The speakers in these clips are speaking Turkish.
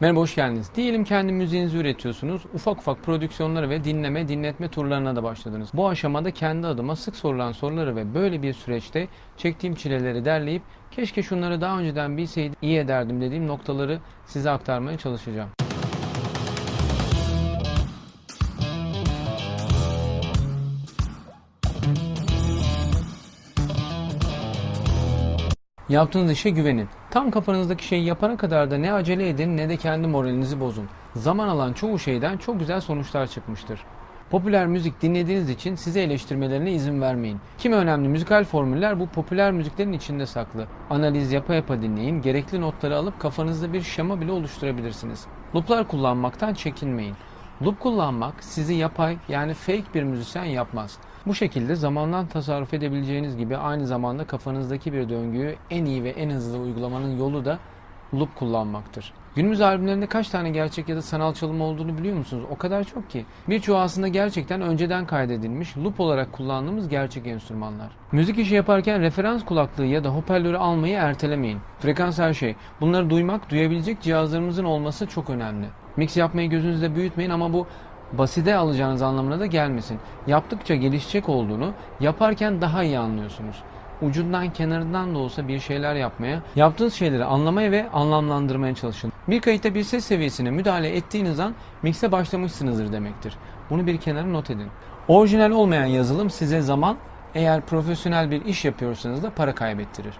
Merhaba hoş geldiniz. Diyelim kendi müziğinizi üretiyorsunuz. Ufak ufak prodüksiyonlara ve dinleme, dinletme turlarına da başladınız. Bu aşamada kendi adıma sık sorulan soruları ve böyle bir süreçte çektiğim çileleri derleyip keşke şunları daha önceden bilseydim iyi ederdim dediğim noktaları size aktarmaya çalışacağım. Yaptığınız işe güvenin. Tam kafanızdaki şeyi yapana kadar da ne acele edin ne de kendi moralinizi bozun. Zaman alan çoğu şeyden çok güzel sonuçlar çıkmıştır. Popüler müzik dinlediğiniz için size eleştirmelerine izin vermeyin. Kimi önemli müzikal formüller bu popüler müziklerin içinde saklı. Analiz yapa yapa dinleyin, gerekli notları alıp kafanızda bir şema bile oluşturabilirsiniz. Looplar kullanmaktan çekinmeyin. Loop kullanmak sizi yapay yani fake bir müzisyen yapmaz. Bu şekilde zamandan tasarruf edebileceğiniz gibi aynı zamanda kafanızdaki bir döngüyü en iyi ve en hızlı uygulamanın yolu da loop kullanmaktır. Günümüz albümlerinde kaç tane gerçek ya da sanal çalım olduğunu biliyor musunuz? O kadar çok ki. Birçoğu aslında gerçekten önceden kaydedilmiş, loop olarak kullandığımız gerçek enstrümanlar. Müzik işi yaparken referans kulaklığı ya da hoparlörü almayı ertelemeyin. Frekans her şey. Bunları duymak, duyabilecek cihazlarımızın olması çok önemli. Mix yapmayı gözünüzde büyütmeyin ama bu basite alacağınız anlamına da gelmesin. Yaptıkça gelişecek olduğunu yaparken daha iyi anlıyorsunuz. Ucundan kenarından da olsa bir şeyler yapmaya, yaptığınız şeyleri anlamaya ve anlamlandırmaya çalışın. Bir kayıtta bir ses seviyesine müdahale ettiğiniz an mikse başlamışsınızdır demektir. Bunu bir kenara not edin. Orijinal olmayan yazılım size zaman, eğer profesyonel bir iş yapıyorsanız da para kaybettirir.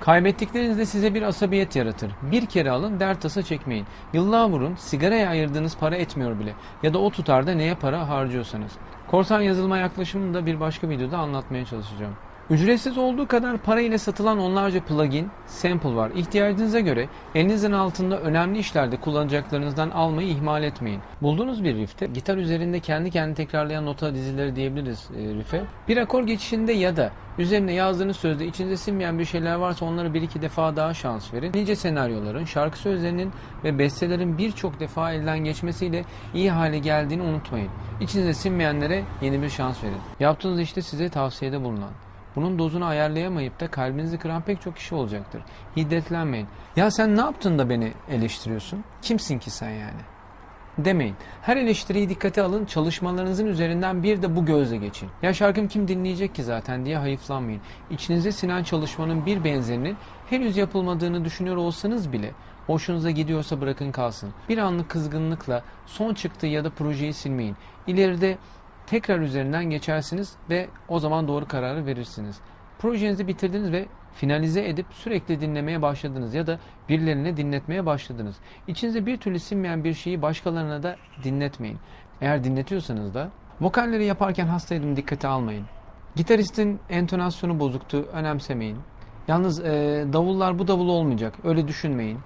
Kaybettikleriniz de size bir asabiyet yaratır. Bir kere alın, dert tasa çekmeyin. Yıllığa vurun, sigaraya ayırdığınız para etmiyor bile. Ya da o tutarda neye para harcıyorsanız. Korsan yazılıma yaklaşımını da bir başka videoda anlatmaya çalışacağım. Ücretsiz olduğu kadar para ile satılan onlarca plugin, sample var. İhtiyacınıza göre elinizin altında önemli işlerde kullanacaklarınızdan almayı ihmal etmeyin. Bulduğunuz bir riffte gitar üzerinde kendi kendini tekrarlayan nota dizileri diyebiliriz e, riff'e. Bir akor geçişinde ya da üzerine yazdığınız sözde içinize sinmeyen bir şeyler varsa onlara bir iki defa daha şans verin. Nice senaryoların, şarkı sözlerinin ve bestelerin birçok defa elden geçmesiyle iyi hale geldiğini unutmayın. İçinize sinmeyenlere yeni bir şans verin. Yaptığınız işte size tavsiyede bulunan. Bunun dozunu ayarlayamayıp da kalbinizi kıran pek çok kişi olacaktır. Hiddetlenmeyin. Ya sen ne yaptın da beni eleştiriyorsun? Kimsin ki sen yani? Demeyin. Her eleştiriyi dikkate alın, çalışmalarınızın üzerinden bir de bu gözle geçin. Ya şarkım kim dinleyecek ki zaten diye hayıflanmayın. İçinize sinen çalışmanın bir benzerinin henüz yapılmadığını düşünüyor olsanız bile hoşunuza gidiyorsa bırakın kalsın. Bir anlık kızgınlıkla son çıktığı ya da projeyi silmeyin. İleride tekrar üzerinden geçersiniz ve o zaman doğru kararı verirsiniz. Projenizi bitirdiniz ve finalize edip sürekli dinlemeye başladınız ya da birilerine dinletmeye başladınız. İçinize bir türlü sinmeyen bir şeyi başkalarına da dinletmeyin. Eğer dinletiyorsanız da vokalleri yaparken hastaydım dikkate almayın. Gitaristin entonasyonu bozuktu önemsemeyin. Yalnız e, davullar bu davul olmayacak öyle düşünmeyin.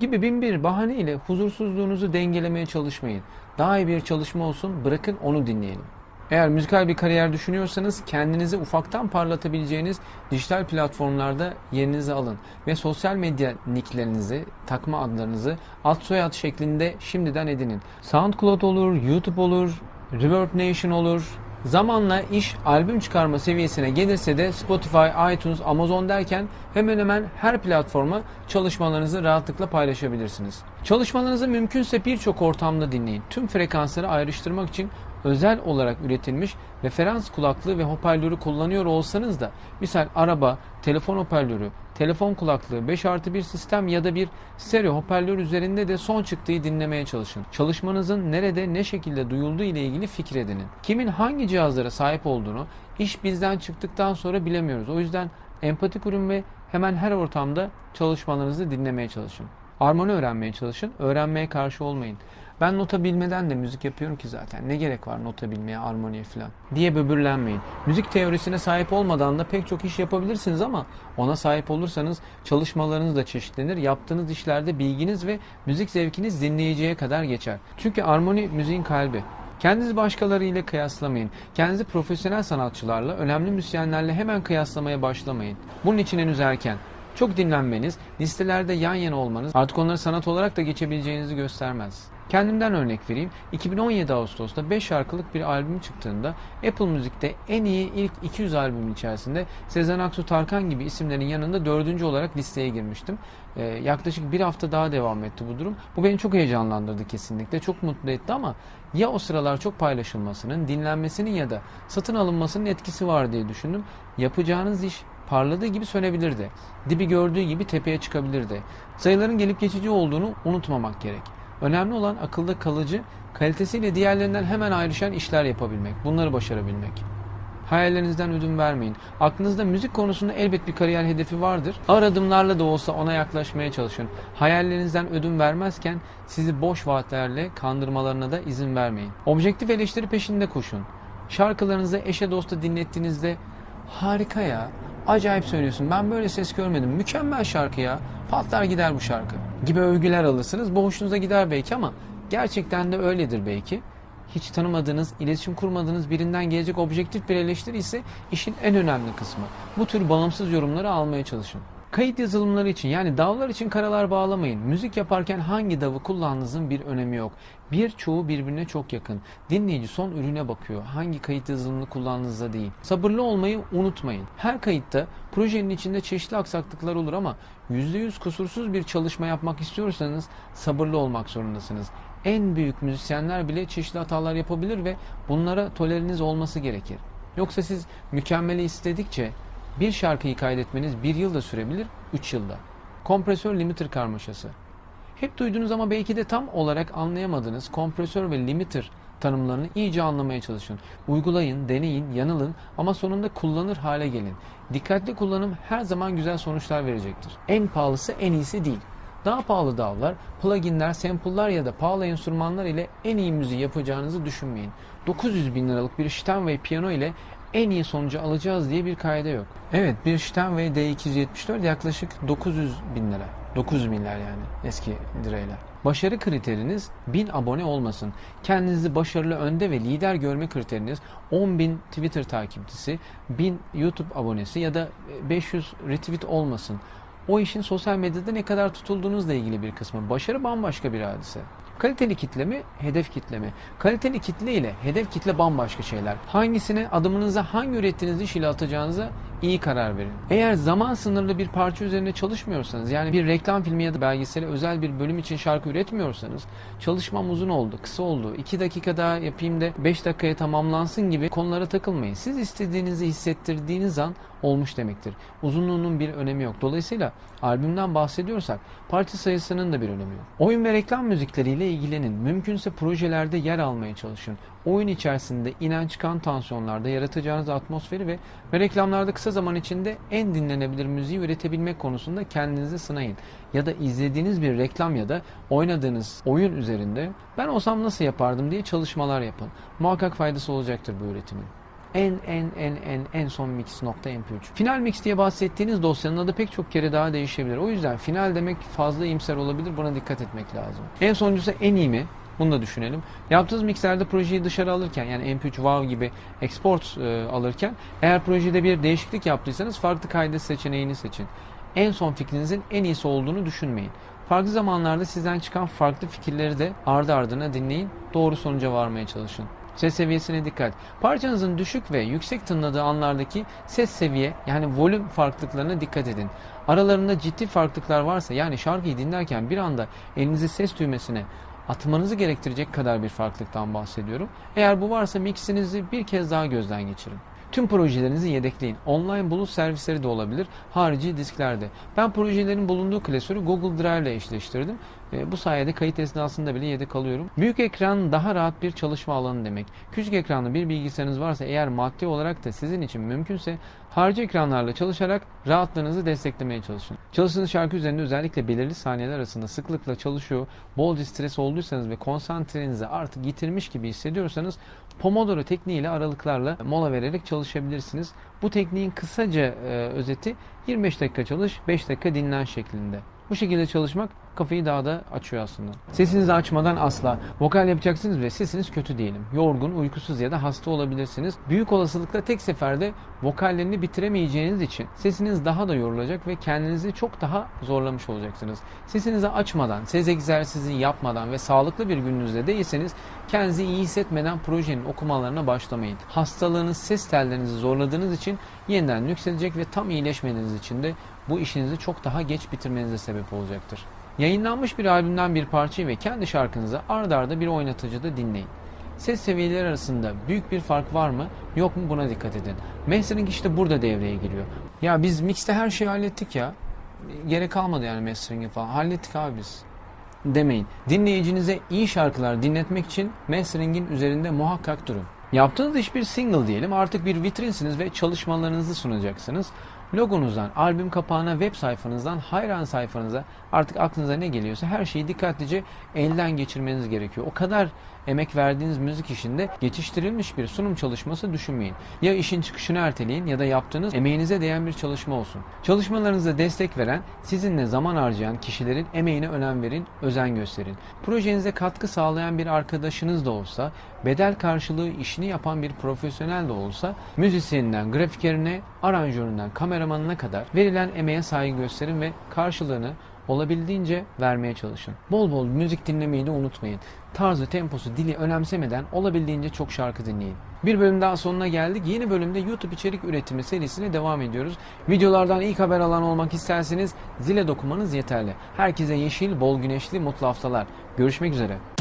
Gibi bin bir bahane ile huzursuzluğunuzu dengelemeye çalışmayın. Daha iyi bir çalışma olsun bırakın onu dinleyelim. Eğer müzikal bir kariyer düşünüyorsanız kendinizi ufaktan parlatabileceğiniz dijital platformlarda yerinizi alın ve sosyal medya nicklerinizi, takma adlarınızı ad soyad şeklinde şimdiden edinin. SoundCloud olur, YouTube olur, Reverb Nation olur. Zamanla iş albüm çıkarma seviyesine gelirse de Spotify, iTunes, Amazon derken hemen hemen her platforma çalışmalarınızı rahatlıkla paylaşabilirsiniz. Çalışmalarınızı mümkünse birçok ortamda dinleyin. Tüm frekansları ayrıştırmak için özel olarak üretilmiş referans kulaklığı ve hoparlörü kullanıyor olsanız da misal araba, telefon hoparlörü, telefon kulaklığı, 5 artı 1 sistem ya da bir stereo hoparlör üzerinde de son çıktığı dinlemeye çalışın. Çalışmanızın nerede ne şekilde duyulduğu ile ilgili fikir edinin. Kimin hangi cihazlara sahip olduğunu iş bizden çıktıktan sonra bilemiyoruz. O yüzden empati kurun ve hemen her ortamda çalışmalarınızı dinlemeye çalışın. Armoni öğrenmeye çalışın, öğrenmeye karşı olmayın. Ben nota bilmeden de müzik yapıyorum ki zaten. Ne gerek var nota bilmeye, armoniye falan diye böbürlenmeyin. Müzik teorisine sahip olmadan da pek çok iş yapabilirsiniz ama ona sahip olursanız çalışmalarınız da çeşitlenir. Yaptığınız işlerde bilginiz ve müzik zevkiniz dinleyiciye kadar geçer. Çünkü armoni müziğin kalbi. Kendinizi başkalarıyla kıyaslamayın. Kendinizi profesyonel sanatçılarla, önemli müzisyenlerle hemen kıyaslamaya başlamayın. Bunun için henüz erken. Çok dinlenmeniz, listelerde yan yana olmanız artık onları sanat olarak da geçebileceğinizi göstermez. Kendimden örnek vereyim. 2017 Ağustos'ta 5 şarkılık bir albüm çıktığında Apple Müzik'te en iyi ilk 200 albümün içerisinde Sezen Aksu, Tarkan gibi isimlerin yanında dördüncü olarak listeye girmiştim. Ee, yaklaşık bir hafta daha devam etti bu durum. Bu beni çok heyecanlandırdı kesinlikle. Çok mutlu etti ama ya o sıralar çok paylaşılmasının, dinlenmesinin ya da satın alınmasının etkisi var diye düşündüm. Yapacağınız iş parladığı gibi sönebilirdi. Dibi gördüğü gibi tepeye çıkabilirdi. Sayıların gelip geçici olduğunu unutmamak gerek. Önemli olan akılda kalıcı, kalitesiyle diğerlerinden hemen ayrışan işler yapabilmek. Bunları başarabilmek. Hayallerinizden ödün vermeyin. Aklınızda müzik konusunda elbet bir kariyer hedefi vardır. Ağır adımlarla da olsa ona yaklaşmaya çalışın. Hayallerinizden ödün vermezken sizi boş vaatlerle kandırmalarına da izin vermeyin. Objektif eleştiri peşinde koşun. Şarkılarınızı eşe dosta dinlettiğinizde harika ya, acayip söylüyorsun ben böyle ses görmedim, mükemmel şarkı ya, patlar gider bu şarkı gibi övgüler alırsınız. Bu gider belki ama gerçekten de öyledir belki hiç tanımadığınız, iletişim kurmadığınız birinden gelecek objektif bir eleştiri ise işin en önemli kısmı. Bu tür bağımsız yorumları almaya çalışın. Kayıt yazılımları için yani davlar için karalar bağlamayın. Müzik yaparken hangi davı kullandığınızın bir önemi yok. Birçoğu birbirine çok yakın. Dinleyici son ürüne bakıyor. Hangi kayıt yazılımını kullandığınızda değil. Sabırlı olmayı unutmayın. Her kayıtta projenin içinde çeşitli aksaklıklar olur ama %100 kusursuz bir çalışma yapmak istiyorsanız sabırlı olmak zorundasınız en büyük müzisyenler bile çeşitli hatalar yapabilir ve bunlara toleriniz olması gerekir. Yoksa siz mükemmeli istedikçe bir şarkıyı kaydetmeniz bir yılda sürebilir, üç yılda. Kompresör limiter karmaşası. Hep duydunuz ama belki de tam olarak anlayamadığınız kompresör ve limiter tanımlarını iyice anlamaya çalışın. Uygulayın, deneyin, yanılın ama sonunda kullanır hale gelin. Dikkatli kullanım her zaman güzel sonuçlar verecektir. En pahalısı en iyisi değil. Daha pahalı davlar, pluginler, sample'lar ya da pahalı enstrümanlar ile en iyi müziği yapacağınızı düşünmeyin. 900 bin liralık bir Steinway piyano ile en iyi sonucu alacağız diye bir kaide yok. Evet bir Steinway D274 yaklaşık 900 bin lira. 900 binler yani eski lirayla. Başarı kriteriniz 1000 abone olmasın. Kendinizi başarılı önde ve lider görme kriteriniz 10.000 Twitter takipçisi, 1000 YouTube abonesi ya da 500 retweet olmasın o işin sosyal medyada ne kadar tutulduğunuzla ilgili bir kısmı. Başarı bambaşka bir hadise. Kaliteli kitle mi, hedef kitle mi? Kaliteli kitle ile hedef kitle bambaşka şeyler. Hangisine adımınıza hangi ürettiğiniz iş ile atacağınıza iyi karar verin. Eğer zaman sınırlı bir parça üzerine çalışmıyorsanız yani bir reklam filmi ya da belgeseli özel bir bölüm için şarkı üretmiyorsanız çalışmam uzun oldu, kısa oldu, 2 dakika daha yapayım da 5 dakikaya tamamlansın gibi konulara takılmayın. Siz istediğinizi hissettirdiğiniz an olmuş demektir. Uzunluğunun bir önemi yok. Dolayısıyla albümden bahsediyorsak parça sayısının da bir önemi yok. Oyun ve reklam müzikleriyle ilgilenin. Mümkünse projelerde yer almaya çalışın. Oyun içerisinde inen çıkan tansiyonlarda yaratacağınız atmosferi ve, ve reklamlarda kısa zaman içinde en dinlenebilir müziği üretebilmek konusunda kendinizi sınayın. Ya da izlediğiniz bir reklam ya da oynadığınız oyun üzerinde ben olsam nasıl yapardım diye çalışmalar yapın. Muhakkak faydası olacaktır bu üretimin en en en en en son mix nokta mp3. Final mix diye bahsettiğiniz dosyanın adı pek çok kere daha değişebilir. O yüzden final demek fazla imser olabilir. Buna dikkat etmek lazım. En sonuncusu en iyi mi? Bunu da düşünelim. Yaptığınız mikslerde projeyi dışarı alırken yani MP3 WAV gibi export e, alırken eğer projede bir değişiklik yaptıysanız farklı kaydet seçeneğini seçin. En son fikrinizin en iyisi olduğunu düşünmeyin. Farklı zamanlarda sizden çıkan farklı fikirleri de ardı ardına dinleyin. Doğru sonuca varmaya çalışın. Ses seviyesine dikkat. Parçanızın düşük ve yüksek tınladığı anlardaki ses seviye yani volüm farklılıklarına dikkat edin. Aralarında ciddi farklılıklar varsa yani şarkıyı dinlerken bir anda elinizi ses düğmesine atmanızı gerektirecek kadar bir farklılıktan bahsediyorum. Eğer bu varsa mixinizi bir kez daha gözden geçirin. Tüm projelerinizi yedekleyin. Online bulut servisleri de olabilir. Harici disklerde. Ben projelerin bulunduğu klasörü Google Drive ile eşleştirdim. E, bu sayede kayıt esnasında bile yedek alıyorum. Büyük ekran daha rahat bir çalışma alanı demek. Küçük ekranlı bir bilgisayarınız varsa eğer maddi olarak da sizin için mümkünse harici ekranlarla çalışarak rahatlığınızı desteklemeye çalışın. Çalıştığınız şarkı üzerinde özellikle belirli saniyeler arasında sıklıkla çalışıyor, bolca stres olduysanız ve konsantrenizi artık yitirmiş gibi hissediyorsanız Pomodoro tekniğiyle aralıklarla mola vererek çalışabilirsiniz. Bu tekniğin kısaca e, özeti 25 dakika çalış, 5 dakika dinlen şeklinde. Bu şekilde çalışmak kafayı daha da açıyor aslında. Sesinizi açmadan asla. Vokal yapacaksınız ve sesiniz kötü diyelim. Yorgun, uykusuz ya da hasta olabilirsiniz. Büyük olasılıkla tek seferde vokallerini bitiremeyeceğiniz için sesiniz daha da yorulacak ve kendinizi çok daha zorlamış olacaksınız. Sesinizi açmadan, ses egzersizi yapmadan ve sağlıklı bir gününüzde değilseniz kendinizi iyi hissetmeden projenin okumalarına başlamayın. Hastalığınız ses tellerinizi zorladığınız için yeniden yükselecek ve tam iyileşmediğiniz için de bu işinizi çok daha geç bitirmenize sebep olacaktır. Yayınlanmış bir albümden bir parçayı ve kendi şarkınızı ard arda bir oynatıcıda dinleyin. Ses seviyeleri arasında büyük bir fark var mı yok mu buna dikkat edin. Mastering işte burada devreye giriyor. Ya biz mixte her şeyi hallettik ya. Gerek kalmadı yani mastering'i falan. Hallettik abi biz demeyin. Dinleyicinize iyi şarkılar dinletmek için mastering'in üzerinde muhakkak durun. Yaptığınız iş bir single diyelim. Artık bir vitrinsiniz ve çalışmalarınızı sunacaksınız. Logonuzdan, albüm kapağına, web sayfanızdan, hayran sayfanıza artık aklınıza ne geliyorsa her şeyi dikkatlice elden geçirmeniz gerekiyor. O kadar emek verdiğiniz müzik işinde geçiştirilmiş bir sunum çalışması düşünmeyin. Ya işin çıkışını erteleyin ya da yaptığınız emeğinize değen bir çalışma olsun. Çalışmalarınıza destek veren, sizinle zaman harcayan kişilerin emeğine önem verin, özen gösterin. Projenize katkı sağlayan bir arkadaşınız da olsa, bedel karşılığı işini yapan bir profesyonel de olsa, müzisyeninden grafikerine, aranjöründen kameramanına kadar verilen emeğe saygı gösterin ve karşılığını olabildiğince vermeye çalışın. Bol bol müzik dinlemeyi de unutmayın. Tarzı, temposu, dili önemsemeden olabildiğince çok şarkı dinleyin. Bir bölüm daha sonuna geldik. Yeni bölümde YouTube içerik üretimi serisine devam ediyoruz. Videolardan ilk haber alan olmak isterseniz zile dokunmanız yeterli. Herkese yeşil, bol güneşli, mutlu haftalar. Görüşmek üzere.